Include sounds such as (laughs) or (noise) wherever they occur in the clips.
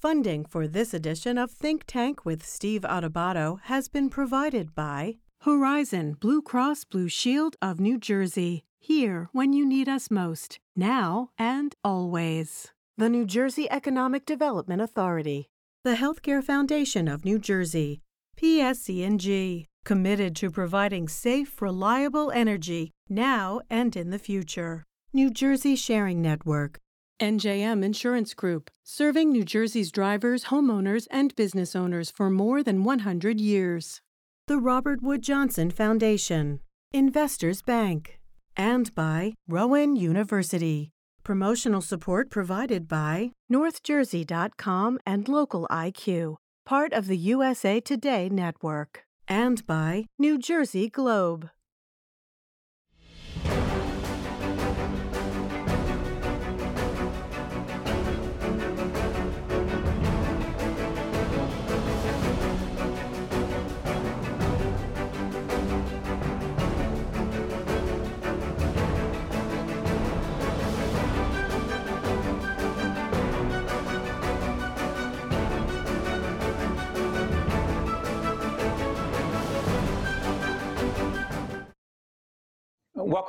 Funding for this edition of Think Tank with Steve Adubato has been provided by Horizon Blue Cross Blue Shield of New Jersey. Here when you need us most, now and always. The New Jersey Economic Development Authority. The Healthcare Foundation of New Jersey. PSE&G. Committed to providing safe, reliable energy now and in the future. New Jersey Sharing Network. NJM Insurance Group, serving New Jersey's drivers, homeowners, and business owners for more than 100 years. The Robert Wood Johnson Foundation, Investors Bank, and by Rowan University. Promotional support provided by NorthJersey.com and Local IQ, part of the USA Today network, and by New Jersey Globe.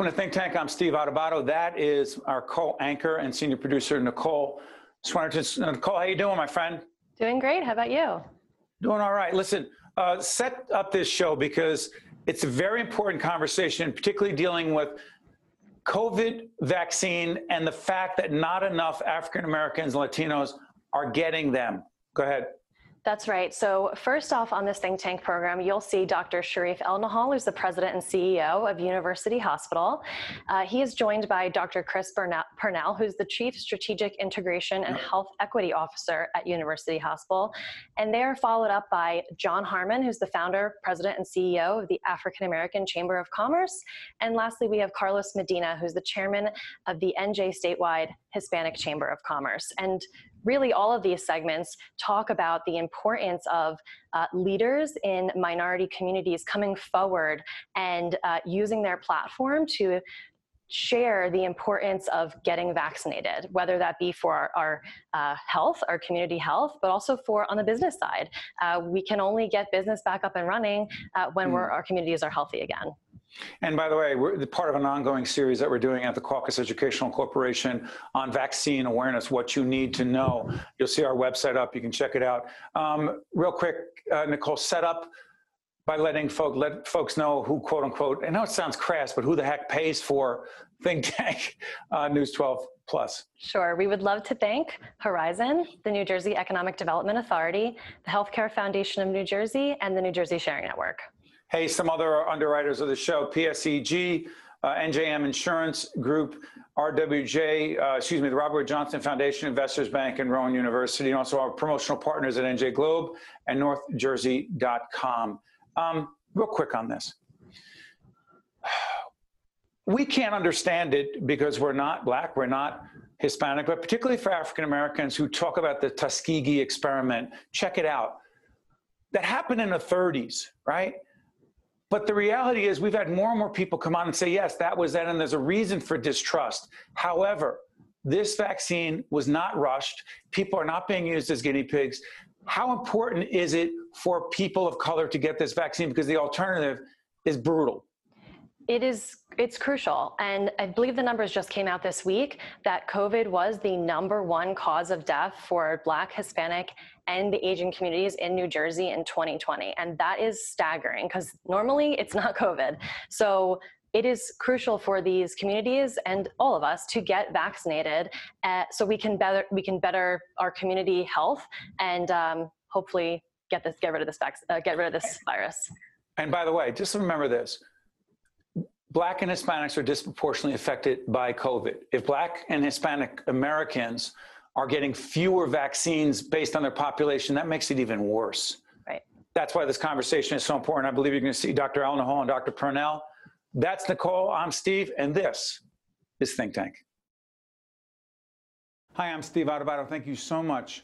Welcome to Think Tank. I'm Steve Adubato. That is our co-anchor and senior producer, Nicole. To, Nicole, how you doing, my friend? Doing great. How about you? Doing all right. Listen, uh, set up this show because it's a very important conversation, particularly dealing with COVID vaccine and the fact that not enough African Americans and Latinos are getting them. Go ahead. That's right. So first off on this think tank program, you'll see Dr. Shereef Elnahal, who's the president and CEO of University Hospital. Uh, he is joined by Dr. Chris Purnell, who's the Chief Strategic Integration and Health Equity Officer at University Hospital. And they are followed up by John Harmon, who's the founder, president, and CEO of the African American Chamber of Commerce. And lastly, we have Carlos Medina, who's the chairman of the NJ Statewide Hispanic Chamber of Commerce. And really all of these segments talk about the importance of uh, leaders in minority communities coming forward and uh, using their platform to share the importance of getting vaccinated, whether that be for our, our uh, health, our community health, but also for on the business side. Uh, we can only get business back up and running uh, when mm. our communities are healthy again. And by the way, we're part of an ongoing series that we're doing at the Caucus Educational Corporation on vaccine awareness, what you need to know. You'll see our website up. You can check it out. Um, real quick, uh, Nicole, set up by letting folk, let folks know who, quote unquote, I know it sounds crass, but who the heck pays for Think Tank (laughs) uh, News 12 Plus? Sure. We would love to thank Horizon, the New Jersey Economic Development Authority, the Healthcare Foundation of New Jersey, and the New Jersey Sharing Network. Hey, some other underwriters of the show, PSEG, uh, NJM Insurance Group, RWJ, uh, excuse me, the Robert Johnson Foundation, Investors Bank, and Rowan University, and also our promotional partners at NJ Globe and NorthJersey.com. Um, real quick on this. (sighs) We can't understand it because we're not black, we're not Hispanic, but particularly for African Americans who talk about the Tuskegee experiment. Check it out. That happened in the 30s, right? But the reality is, we've had more and more people come on and say, yes, that was that, and there's a reason for distrust. However, this vaccine was not rushed. People are not being used as guinea pigs. How important is it for people of color to get this vaccine? Because the alternative is brutal. It is it's crucial. And I believe the numbers just came out this week that COVID was the number one cause of death for Black, Hispanic, and the Asian communities in New Jersey in 2020. And that is staggering because normally it's not (laughs) COVID. So it is crucial for these communities and all of us to get vaccinated uh, so we can better we can better our community health and um, hopefully get this get rid of this uh, get rid of this virus. And by the way, just remember this Black and Hispanics are disproportionately affected by COVID. If Black and Hispanic Americans are getting fewer vaccines based on their population, that makes it even worse. Right. That's why this conversation is so important. I believe you're going to see Dr. Elnahal and Dr. Purnell. That's Nicole. I'm Steve, and this is Think Tank. Hi, I'm Steve Adubato. Thank you so much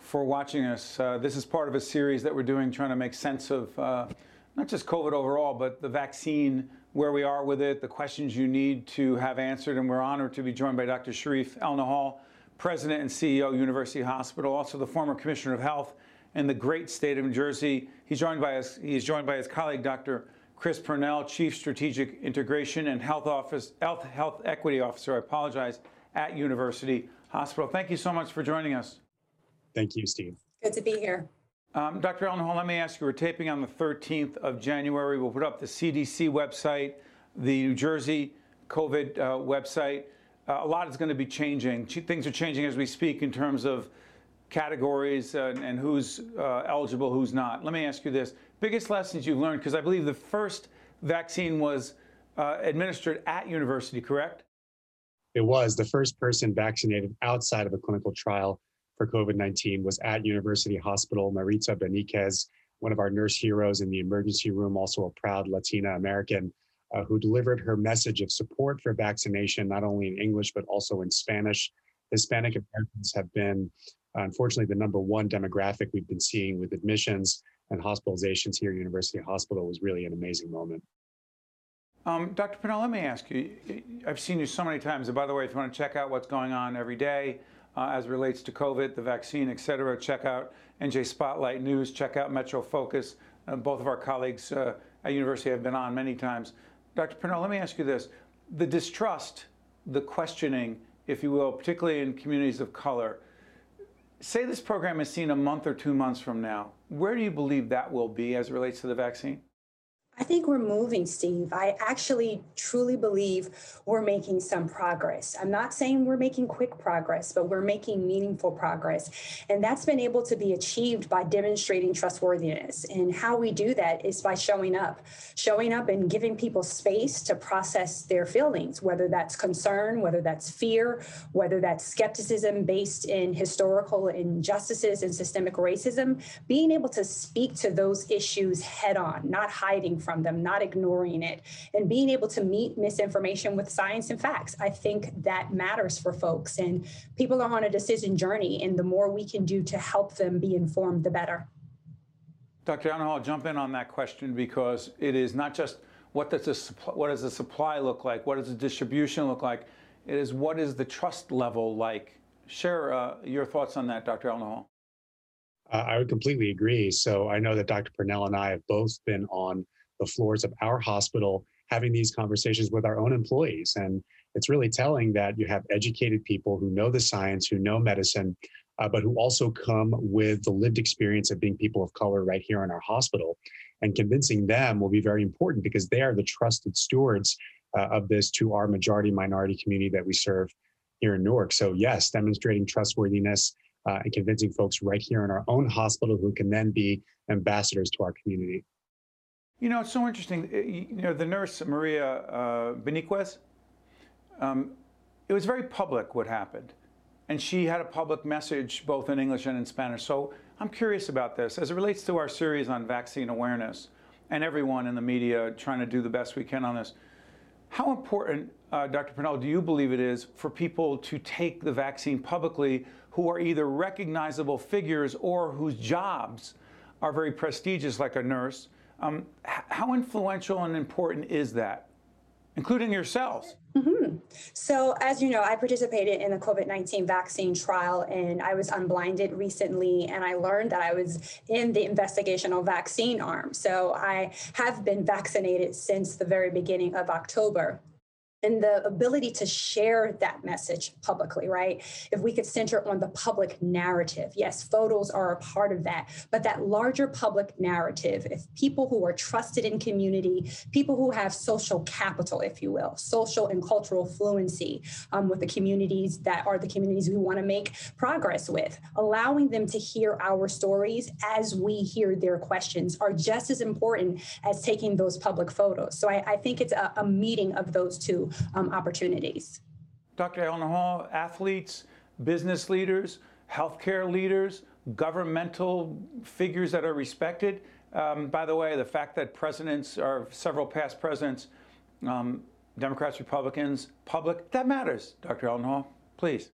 for watching us. Uh, this is part of a series that we're doing trying to make sense of uh, not just COVID overall, but the vaccine where we are with it, the questions you need to have answered, and we're honored to be joined by Dr. Shereef Elnahal, President and CEO, University Hospital, also the former Commissioner of Health in the great state of New Jersey. He's joined by his, he's joined by his colleague, Dr. Chris Purnell, Chief Strategic Integration and Health Office, Health, Health Equity Officer, I apologize, at University Hospital. Thank you so much for joining us. Thank you, Steve. Good to be here. Um, Dr. Elnahal, let me ask you, we're taping on the 13th of January. We'll put up the CDC website, the New Jersey COVID uh, website. Uh, a lot is going to be changing. Things are changing as we speak in terms of categories uh, and who's uh, eligible, who's not. Let me ask you this. Biggest lessons you've learned, because I believe the first vaccine was uh, administered at university, correct? It was. The first person vaccinated outside of a clinical trial for COVID 19 was at University Hospital. Maritza Beniquez, one of our nurse heroes in the emergency room, also a proud Latina American, uh, who delivered her message of support for vaccination, not only in English, but also in Spanish. Hispanic Americans have been, unfortunately, the number one demographic we've been seeing with admissions and hospitalizations here at University Hospital was really an amazing moment. Um, Dr. Purnell, let me ask you. I've seen you so many times. And by the way, if you want to check out what's going on every day, uh, as relates to COVID, the vaccine, et cetera. Check out NJ Spotlight News, check out Metro Focus. Uh, both of our colleagues uh, at university have been on many times. Dr. Purnell, let me ask you this. The distrust, the questioning, if you will, particularly in communities of color, say this program is seen a month or two months from now, where do you believe that will be as it relates to the vaccine? I think we're moving, Steve. I actually truly believe we're making some progress. I'm not saying we're making quick progress, but we're making meaningful progress. And that's been able to be achieved by demonstrating trustworthiness. And how we do that is by showing up, showing up and giving people space to process their feelings, whether that's concern, whether that's fear, whether that's skepticism based in historical injustices and systemic racism, being able to speak to those issues head on, not hiding from them, not ignoring it, and being able to meet misinformation with science and facts. I think that matters for folks. And people are on a decision journey, and the more we can do to help them be informed, the better. Dr. Elnahal, I'll jump in on that question because it is not just what does the supply, what does the supply look like, what does the distribution look like, it is what is the trust level like. Share uh, your thoughts on that, Dr. Elnahal. Uh, I would completely agree. So I know that Dr. Purnell and I have both been on the floors of our hospital having these conversations with our own employees. And it's really telling that you have educated people who know the science, who know medicine, uh, but who also come with the lived experience of being people of color right here in our hospital. And convincing them will be very important because they are the trusted stewards uh, of this to our majority minority community that we serve here in Newark. So, yes, demonstrating trustworthiness uh, and convincing folks right here in our own hospital who can then be ambassadors to our community. You know, it's so interesting. Uh, you know, the nurse, Maria uh, Beniquez, um, it was very public what happened. And she had a public message both in English and in Spanish. So I'm curious about this. As it relates to our series on vaccine awareness and everyone in the media trying to do the best we can on this, how important, uh, Dr. Purnell, do you believe it is for people to take the vaccine publicly who are either recognizable figures or whose jobs are very prestigious, like a nurse? Um, how influential and important is that, including yourselves? Mm-hmm. So, as you know, I participated in the COVID 19 vaccine trial and I was unblinded recently. And I learned that I was in the investigational vaccine arm. So, I have been vaccinated since the very beginning of October and the ability to share that message publicly, right? If we could center on the public narrative, yes, photos are a part of that, but that larger public narrative, if people who are trusted in community, people who have social capital, if you will, social and cultural fluency um, with the communities that are the communities we want to make progress with, allowing them to hear our stories as we hear their questions are just as important as taking those public photos. So I, I think it's a, a meeting of those two um, opportunities. Dr. Elnahal, athletes, business leaders, healthcare leaders, governmental figures that are respected. Um, by the way, the fact that presidents or several past presidents, um, Democrats, Republicans, public, that matters, Dr. Elnahal. Please.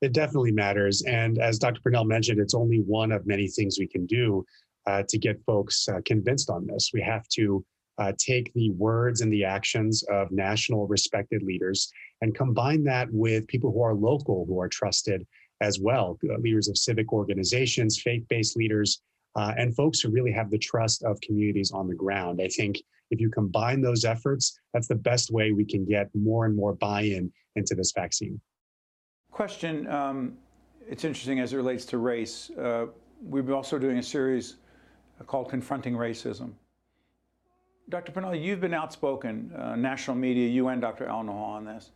It definitely matters. And as Dr. Purnell mentioned, it's only one of many things we can do uh, to get folks uh, convinced on this. We have to uh, take the words and the actions of national respected leaders and combine that with people who are local, who are trusted as well, uh, leaders of civic organizations, faith based leaders, uh, and folks who really have the trust of communities on the ground. I think if you combine those efforts, that's the best way we can get more and more buy in into this vaccine. Question um, It's interesting as it relates to race. Uh, we've been also doing a series called Confronting Racism. Dr. Purnell, you've been outspoken, uh, national media, you and Dr. Elnahal on this.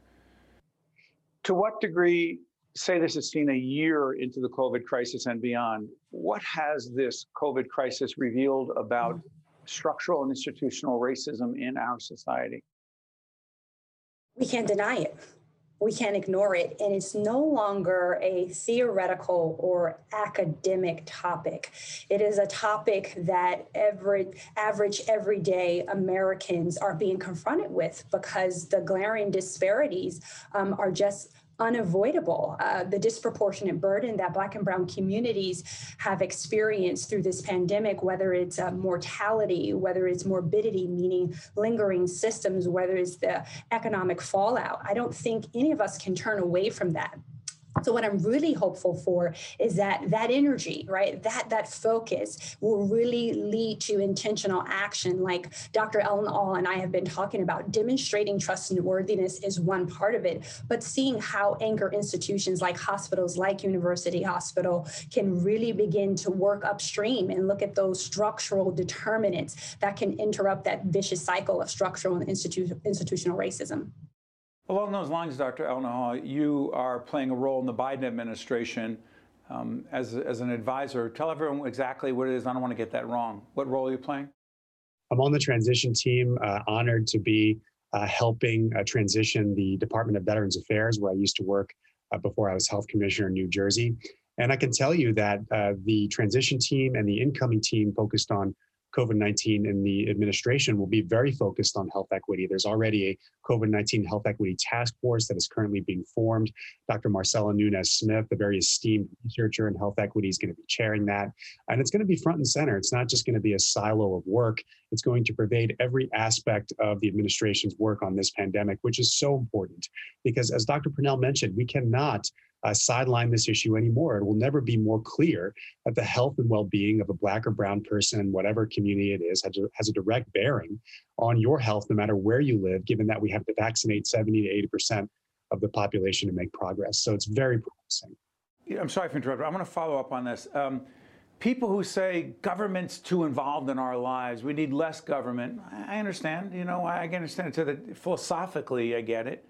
To what degree, say this is seen a year into the COVID crisis and beyond, what has this COVID crisis revealed about structural and institutional racism in our society? We can't deny it we can't ignore it. And it's no longer a theoretical or academic topic. It is a topic that every average everyday Americans are being confronted with because the glaring disparities um, are just unavoidable. Uh, the disproportionate burden that Black and Brown communities have experienced through this pandemic, whether it's uh, mortality, whether it's morbidity, meaning lingering systems, whether it's the economic fallout, I don't think any of us can turn away from that. So what I'm really hopeful for is that that energy, right, that that focus will really lead to intentional action. Like Dr. Elnahal and I have been talking about, demonstrating trust and worthiness is one part of it, but seeing how anchor institutions like hospitals, like University Hospital, can really begin to work upstream and look at those structural determinants that can interrupt that vicious cycle of structural and institu- institutional racism. Along those lines, Dr. Elnahal, you are playing a role in the Biden administration um, as, as an advisor. Tell everyone exactly what it is. I don't want to get that wrong. What role are you playing? I'm on the transition team, uh, honored to be uh, helping uh, transition the Department of Veterans Affairs, where I used to work uh, before I was health commissioner in New Jersey. And I can tell you that uh, the transition team and the incoming team focused on COVID 19 and the administration will be very focused on health equity. There's already a COVID 19 health equity task force that is currently being formed. Dr. Marcella Nunez Smith, a very esteemed researcher in health equity, is going to be chairing that. And it's going to be front and center. It's not just going to be a silo of work, it's going to pervade every aspect of the administration's work on this pandemic, which is so important because, as Dr. Purnell mentioned, we cannot uh, sideline this issue anymore. It will never be more clear that the health and well being of a Black or Brown person, whatever community it is, has a, has a direct bearing on your health, no matter where you live, given that we have to vaccinate 70 to 80% of the population to make progress. So it's very promising. I'm sorry for interrupting. I'm going to follow up on this. Um, people who say government's too involved in our lives, we need less government. I understand. You know, I can understand it to the philosophically, I get it.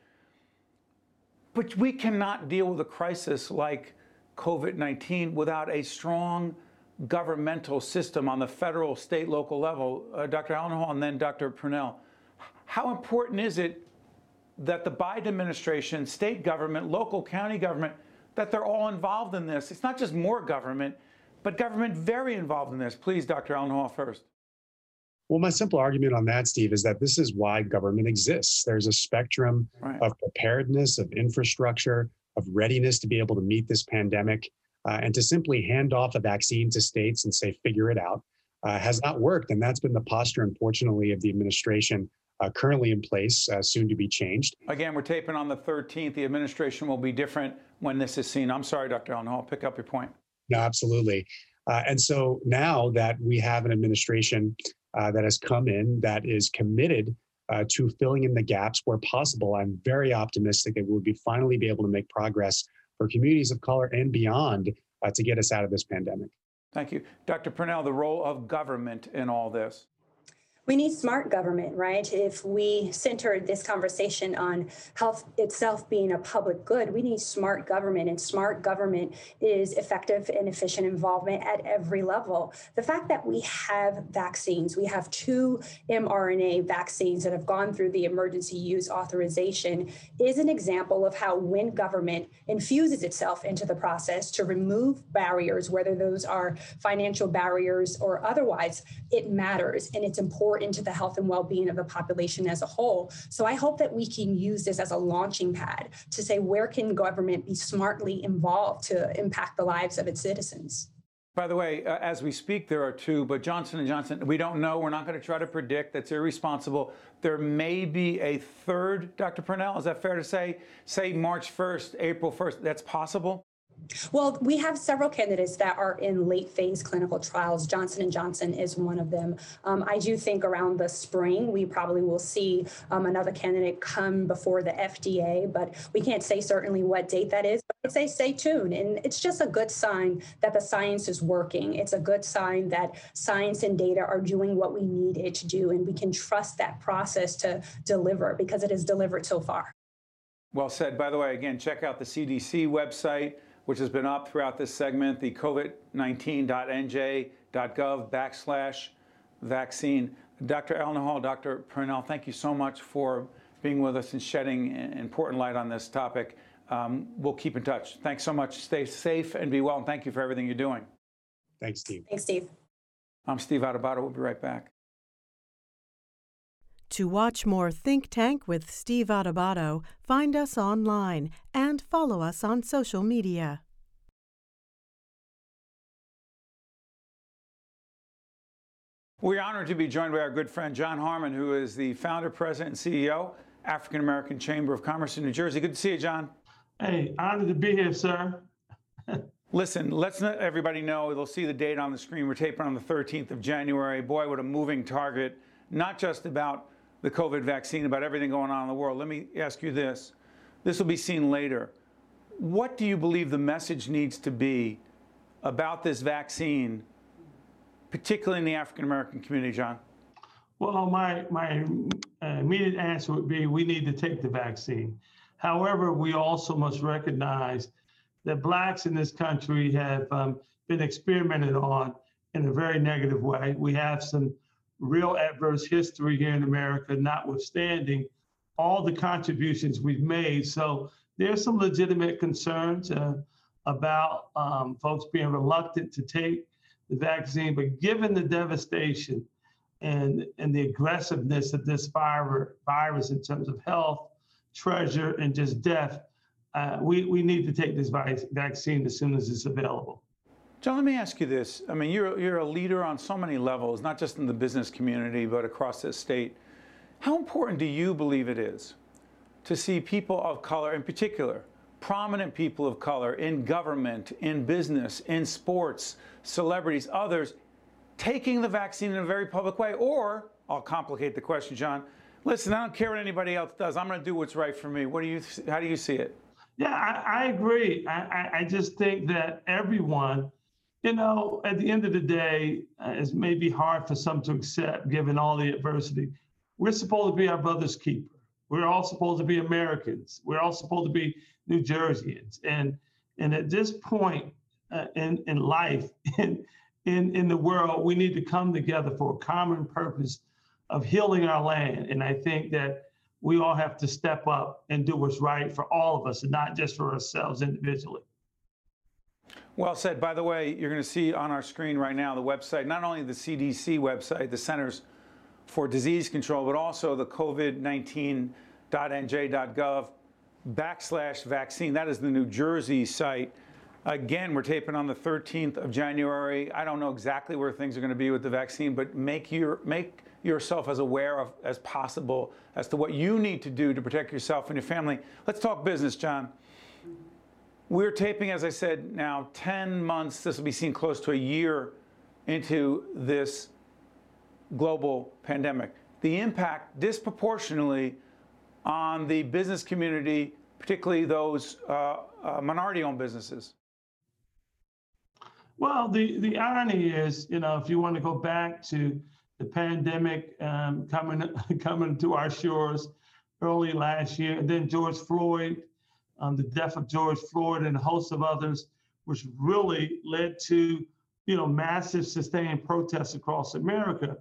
But we cannot deal with a crisis like COVID 19 without a strong governmental system on the federal, state, local level. Uh, Dr. Elnahal and then Dr. Purnell, How important is it that the Biden administration, state government, local county government, that they're all involved in this? It's not just more government, but government very involved in this. Please, Dr. Elnahal, first. Well, my simple argument on that, Steve, is that this is why government exists. There's a spectrum right. of preparedness, of infrastructure, of readiness to be able to meet this pandemic. Uh, and to simply hand off a vaccine to states and say, figure it out, uh, has not worked. And that's been the posture, unfortunately, of the administration uh, currently in place, uh, soon to be changed. Again, we're taping on the 13th. The administration will be different when this is seen. I'm sorry, Dr. Allen. I'll pick up your point. No, absolutely. Uh, and so now that we have an administration uh, that has come in that is committed uh, to filling in the gaps where possible. I'm very optimistic that we'll be finally be able to make progress for communities of color and beyond uh, to get us out of this pandemic. Thank you. Dr. Purnell, the role of government in all this we need smart government, right? If we centered this conversation on health itself being a public good, we need smart government, and smart government is effective and efficient involvement at every level. The fact that we have vaccines, we have two mRNA vaccines that have gone through the emergency use authorization, is an example of how when government infuses itself into the process to remove barriers, whether those are financial barriers or otherwise, it matters and it's important into the health and well-being of the population as a whole. So I hope that we can use this as a launching pad to say where can government be smartly involved to impact the lives of its citizens. By the way, uh, as we speak, there are two, but Johnson and Johnson, we don't know. We're not going to try to predict. That's irresponsible. There may be a third, Dr. Purnell. Is that fair to say? Say March 1st, April 1st. That's possible. Well, we have several candidates that are in late phase clinical trials. Johnson and Johnson is one of them. Um, I do think around the spring we probably will see um, another candidate come before the FDA, but we can't say certainly what date that is. But I'd say stay tuned, and it's just a good sign that the science is working. It's a good sign that science and data are doing what we need it to do, and we can trust that process to deliver because it has delivered so far. Well said. By the way, again, check out the CDC website which has been up throughout this segment, the covid19.nj.gov backslash vaccine. Dr. Elnahal, Dr. Purnell, thank you so much for being with us and shedding important light on this topic. Um, we'll keep in touch. Thanks so much. Stay safe and be well, and thank you for everything you're doing. Thanks, Steve. Thanks, Steve. I'm Steve Adubato. We'll be right back. To watch more Think Tank with Steve Adubato, find us online and follow us on social media. We're honored to be joined by our good friend John Harmon, who is the founder, president, and CEO, African American Chamber of Commerce in New Jersey. Good to see you, John. Hey, honored to be here, sir. (laughs) Listen, let's let everybody know. They'll see the date on the screen. We're taping on the 13th of January. Boy, what a moving target, not just about the COVID vaccine, about everything going on in the world. Let me ask you this. This will be seen later. What do you believe the message needs to be about this vaccine, particularly in the African American community, John? Well, my, my uh, immediate answer would be we need to take the vaccine. However, we also must recognize that blacks in this country have um, been experimented on in a very negative way. We have some real adverse history here in America, notwithstanding all the contributions we've made. So there's some legitimate concerns uh, about um, folks being reluctant to take the vaccine. But given the devastation and, and the aggressiveness of this virus in terms of health, treasure, and just death, uh, we, we need to take this vaccine as soon as it's available. John, let me ask you this. I mean, you're, you're a leader on so many levels, not just in the business community, but across this state. How important do you believe it is to see people of color, in particular, prominent people of color in government, in business, in sports, celebrities, others, taking the vaccine in a very public way? Or, I'll complicate the question, John, listen, I don't care what anybody else does. I'm going to do what's right for me. What do you, how do you see it? Yeah, I, I agree. I, I just think that everyone you know, at the end of the day, uh, it may be hard for some to accept given all the adversity. We're supposed to be our brother's keeper. We're all supposed to be Americans. We're all supposed to be New Jerseyans. And and at this point uh, in in life, (laughs) in in in the world, we need to come together for a common purpose of healing our land. And I think that we all have to step up and do what's right for all of us, and not just for ourselves individually. Well said. By the way, you're going to see on our screen right now the website, not only the CDC website, the Centers for Disease Control, but also the COVID19.nj.gov backslash vaccine. That is the New Jersey site. Again, we're taping on the 13th of January. I don't know exactly where things are going to be with the vaccine, but make your make yourself as aware of as possible as to what you need to do to protect yourself and your family. Let's talk business, John. We're taping, as I said, now 10 months, this will be seen close to a year into this global pandemic. The impact disproportionately on the business community, particularly those uh, uh, minority owned businesses. Well, the, the irony is, you know, if you want to go back to the pandemic um, coming (laughs) coming to our shores early last year, and then George Floyd um, the death of George Floyd and a host of others, which really led to, you know, massive sustained protests across America.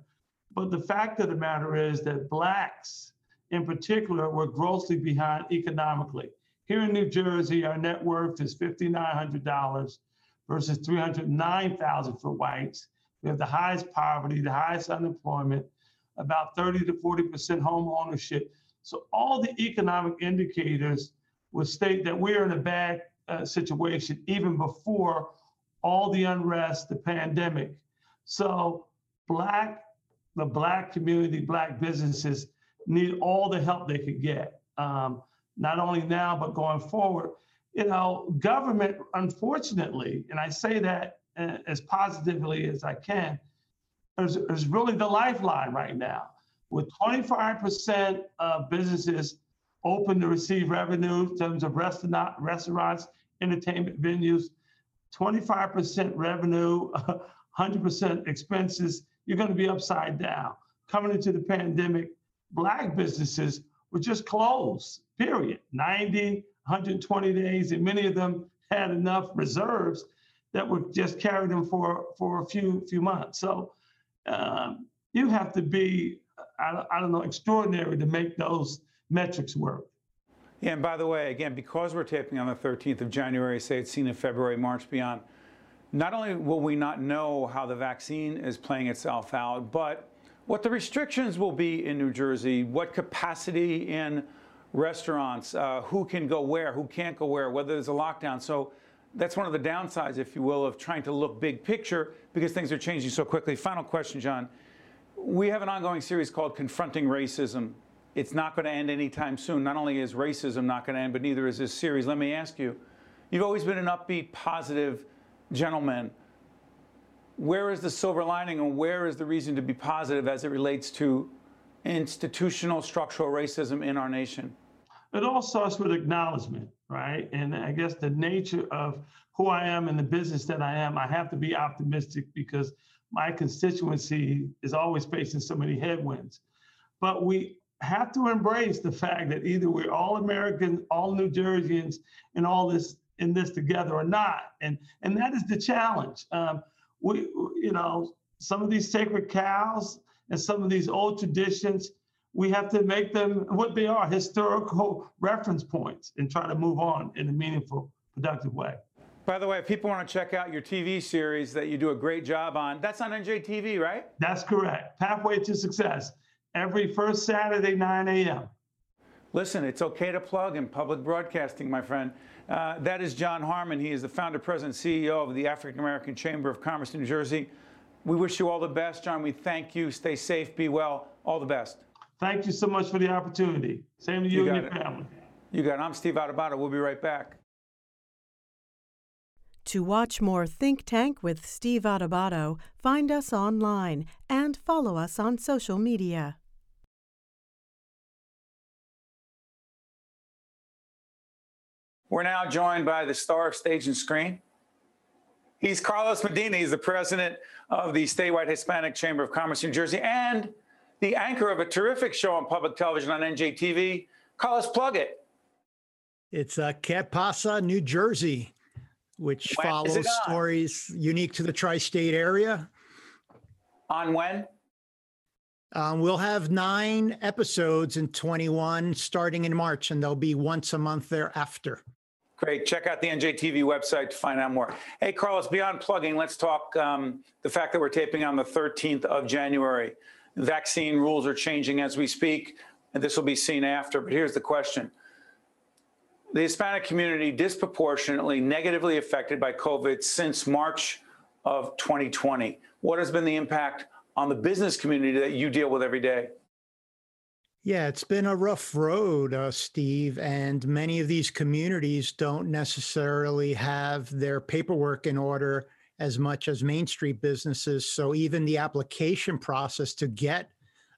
But the fact of the matter is that blacks, in particular, were grossly behind economically. Here in New Jersey, our net worth is $5,900 versus 309,000 for whites. We have the highest poverty, the highest unemployment, about 30 to 40% home ownership. So all the economic indicators would state that we're in a bad uh, situation even before all the unrest, the pandemic. So black, the black community, black businesses need all the help they could get. Um, not only now, but going forward. You know, government, unfortunately, and I say that uh, as positively as I can, is, is really the lifeline right now. With 25% of businesses open to receive revenue in terms of restaurant, restaurants, entertainment venues, 25% revenue, (laughs) 100% expenses, you're going to be upside down. Coming into the pandemic, black businesses were just closed, period. 90, 120 days, and many of them had enough reserves that would just carry them for, for a few few months. So um, you have to be, I, I don't know, extraordinary to make those metrics work. Yeah, and by the way, again, because we're taping on the 13th of January, say it's seen in February, March, beyond, not only will we not know how the vaccine is playing itself out, but what the restrictions will be in New Jersey, what capacity in restaurants, uh, who can go where, who can't go where, whether there's a lockdown. So that's one of the downsides, if you will, of trying to look big picture because things are changing so quickly. Final question, John. We have an ongoing series called Confronting Racism. It's not going to end anytime soon. Not only is racism not going to end, but neither is this series. Let me ask you you've always been an upbeat, positive gentleman where is the silver lining and where is the reason to be positive as it relates to institutional structural racism in our nation? It all starts with acknowledgement, right? And I guess the nature of who I am and the business that I am, I have to be optimistic because my constituency is always facing so many headwinds. But we have to embrace the fact that either we're all Americans, all New Jerseyans, and all this in this together or not. And and that is the challenge. Um, we, you know, some of these sacred cows and some of these old traditions, we have to make them what they are historical reference points and try to move on in a meaningful, productive way. By the way, if people want to check out your TV series that you do a great job on, that's on NJTV, right? That's correct. Pathway to Success, every first Saturday, 9 a.m. Listen, it's okay to plug in public broadcasting, my friend. Uh, that is John Harmon. He is the founder, president, CEO of the African American Chamber of Commerce in New Jersey. We wish you all the best, John. We thank you. Stay safe, be well. All the best. Thank you so much for the opportunity. Same to you, you and your it. family. You got it. I'm Steve Adubato. We'll be right back. To watch more Think Tank with Steve Adubato, find us online and follow us on social media. We're now joined by the star of stage and screen. He's Carlos Medina. He's the president of the statewide Hispanic Chamber of Commerce in New Jersey and the anchor of a terrific show on public television on NJTV. Carlos, plug it. It's uh, Que Pasa, New Jersey, which when follows stories unique to the tri state area. On when? Um, we'll have nine episodes in 21 starting in March, and they'll be once a month thereafter. Great. Check out the NJTV website to find out more. Hey, Carlos, beyond plugging, let's talk um, the fact that we're taping on the 13th of January. Vaccine rules are changing as we speak, and this will be seen after. But here's the question The Hispanic community disproportionately negatively affected by COVID since March of 2020. What has been the impact on the business community that you deal with every day? Yeah, it's been a rough road, uh, Steve, and many of these communities don't necessarily have their paperwork in order as much as Main Street businesses. So even the application process to get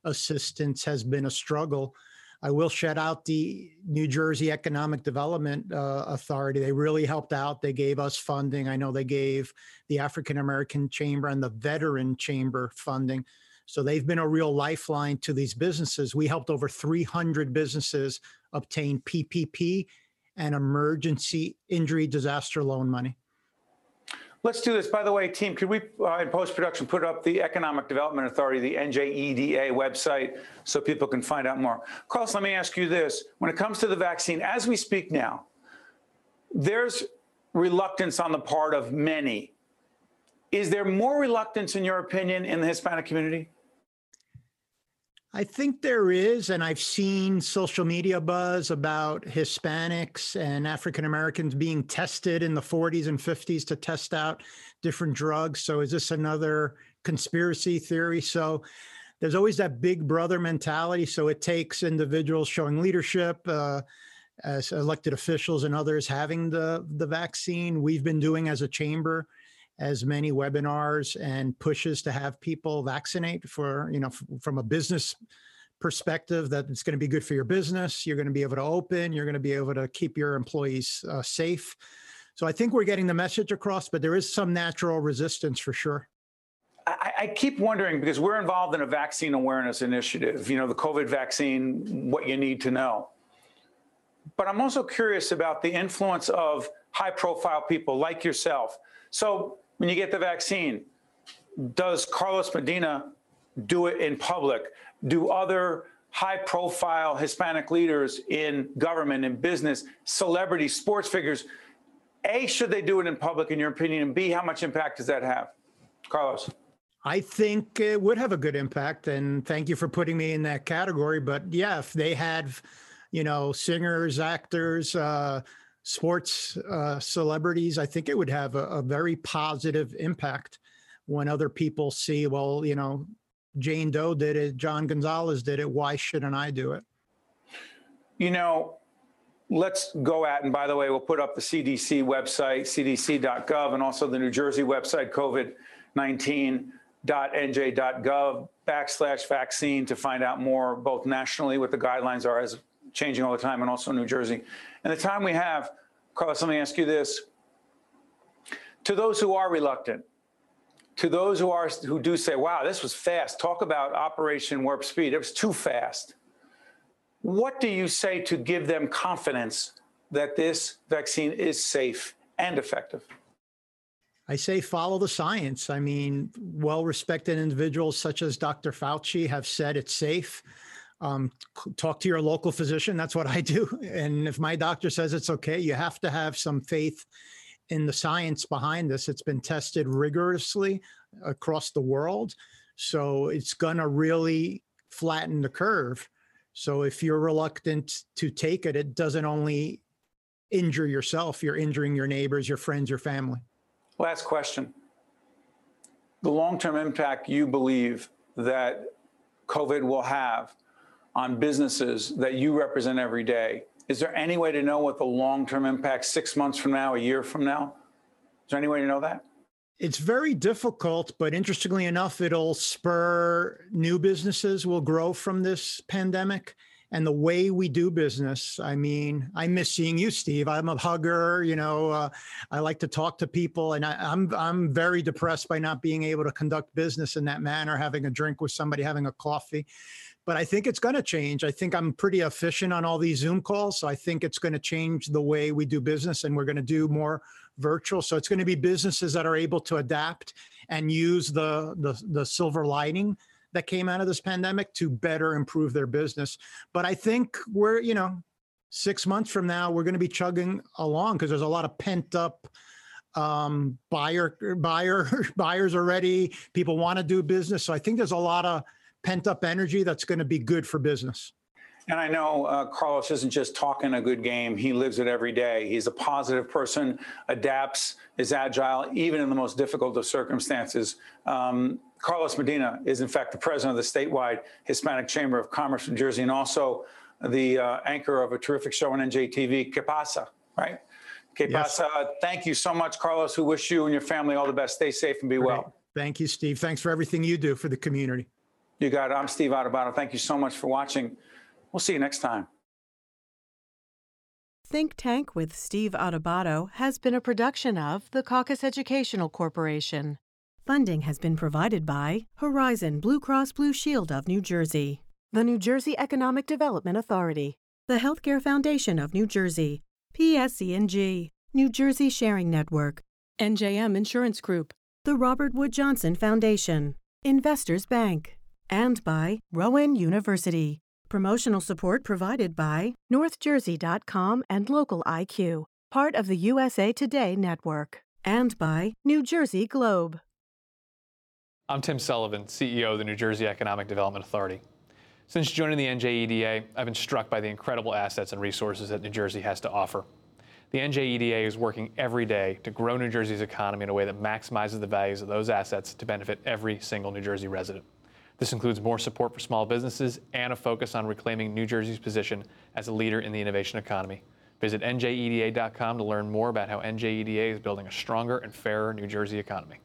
assistance has been a struggle. I will shout out the New Jersey Economic Development uh, Authority. They really helped out. They gave us funding. I know they gave the African American Chamber and the Veteran Chamber funding. So they've been a real lifeline to these businesses. We helped over 300 businesses obtain PPP and emergency injury disaster loan money. Let's do this. By the way, team, could we, uh, in post production, put up the Economic Development Authority, the NJEDA website, so people can find out more? Carlos, let me ask you this. When it comes to the vaccine, as we speak now, there's reluctance on the part of many. Is there more reluctance, in your opinion, in the Hispanic community? I think there is, and I've seen social media buzz about Hispanics and African Americans being tested in the 40s and 50s to test out different drugs. So, is this another conspiracy theory? So, there's always that big brother mentality. So, it takes individuals showing leadership, uh, as elected officials and others having the, the vaccine. We've been doing as a chamber as many webinars and pushes to have people vaccinate for, you know, f- from a business perspective that it's going to be good for your business. You're going to be able to open, you're going to be able to keep your employees uh, safe. So I think we're getting the message across, but there is some natural resistance for sure. I, I, keep wondering because we're involved in a vaccine awareness initiative, you know, the COVID vaccine, what you need to know. But I'm also curious about the influence of high profile people like yourself. So when you get the vaccine, does Carlos Medina do it in public? Do other high profile Hispanic leaders in government and business, celebrities, sports figures, A, should they do it in public, in your opinion? And B, how much impact does that have? Carlos. I think it would have a good impact. And thank you for putting me in that category. But yeah, if they had, you know, singers, actors, uh, sports uh, celebrities, I think it would have a, a, very positive impact when other people see, well, you know, Jane Doe did it, John Gonzalez did it. Why shouldn't I do it? You know, let's go at, and by the way, we'll put up the CDC website, cdc.gov, and also the New Jersey website, covid19.nj.gov backslash vaccine to find out more, both nationally, what the guidelines are as changing all the time, and also New Jersey. And the time we have, Carlos, let me ask you this. To those who are reluctant, to those who are who do say, wow, this was fast, talk about Operation Warp Speed, it was too fast. What do you say to give them confidence that this vaccine is safe and effective? I say follow the science. I mean, well respected individuals such as Dr. Fauci have said it's safe um, talk to your local physician. That's what I do. (laughs) And if my doctor says it's okay, you have to have some faith in the science behind this. It's been tested rigorously across the world. So it's going to really flatten the curve. So if you're reluctant to take it, it doesn't only injure yourself, you're injuring your neighbors, your friends, your family. Last question. The long term impact you believe that COVID will have on businesses that you represent every day. Is there any way to know what the long-term impact six months from now, a year from now? Is there any way to know that? It's very difficult, but interestingly enough, it'll spur new businesses will grow from this pandemic and the way we do business. I mean, I miss seeing you, Steve. I'm a hugger. You know, uh, I like to talk to people, and I, I'm I'm very depressed by not being able to conduct business in that manner, having a drink with somebody, having a coffee but I think it's going to change. I think I'm pretty efficient on all these Zoom calls. So I think it's going to change the way we do business and we're going to do more virtual. So it's going to be businesses that are able to adapt and use the, the, the silver lining that came out of this pandemic to better improve their business. But I think we're, you know, six months from now, we're going to be chugging along because there's a lot of pent up um, buyer, buyer, (laughs) buyers already. People want to do business. So I think there's a lot of pent up energy that's going to be good for business. And I know uh, Carlos isn't just talking a good game, he lives it every day. He's a positive person, adapts, is agile, even in the most difficult of circumstances. Um, Carlos Medina is, in fact, the president of the statewide Hispanic Chamber of Commerce in Jersey and also the uh, anchor of a terrific show on NJTV, Que Pasa, right? Que yes. Pasa. Thank you so much, Carlos. We wish you and your family all the best. Stay safe and be Great. well. Thank you, Steve. Thanks for everything you do for the community. You got it. I'm Steve Adubato. Thank you so much for watching. We'll see you next time. Think Tank with Steve Adubato has been a production of the Caucus Educational Corporation. Funding has been provided by Horizon Blue Cross Blue Shield of New Jersey, the New Jersey Economic Development Authority, the Healthcare Foundation of New Jersey, PSE&G, New Jersey Sharing Network, NJM Insurance Group, the Robert Wood Johnson Foundation, Investors Bank and by Rowan University. Promotional support provided by NorthJersey.com and Local IQ, part of the USA Today network, and by New Jersey Globe. I'm Tim Sullivan, CEO of the New Jersey Economic Development Authority. Since joining the NJEDA, I've been struck by the incredible assets and resources that New Jersey has to offer. The NJEDA is working every day to grow New Jersey's economy in a way that maximizes the values of those assets to benefit every single New Jersey resident. This includes more support for small businesses and a focus on reclaiming New Jersey's position as a leader in the innovation economy. Visit njeda.com to learn more about how NJEDA is building a stronger and fairer New Jersey economy.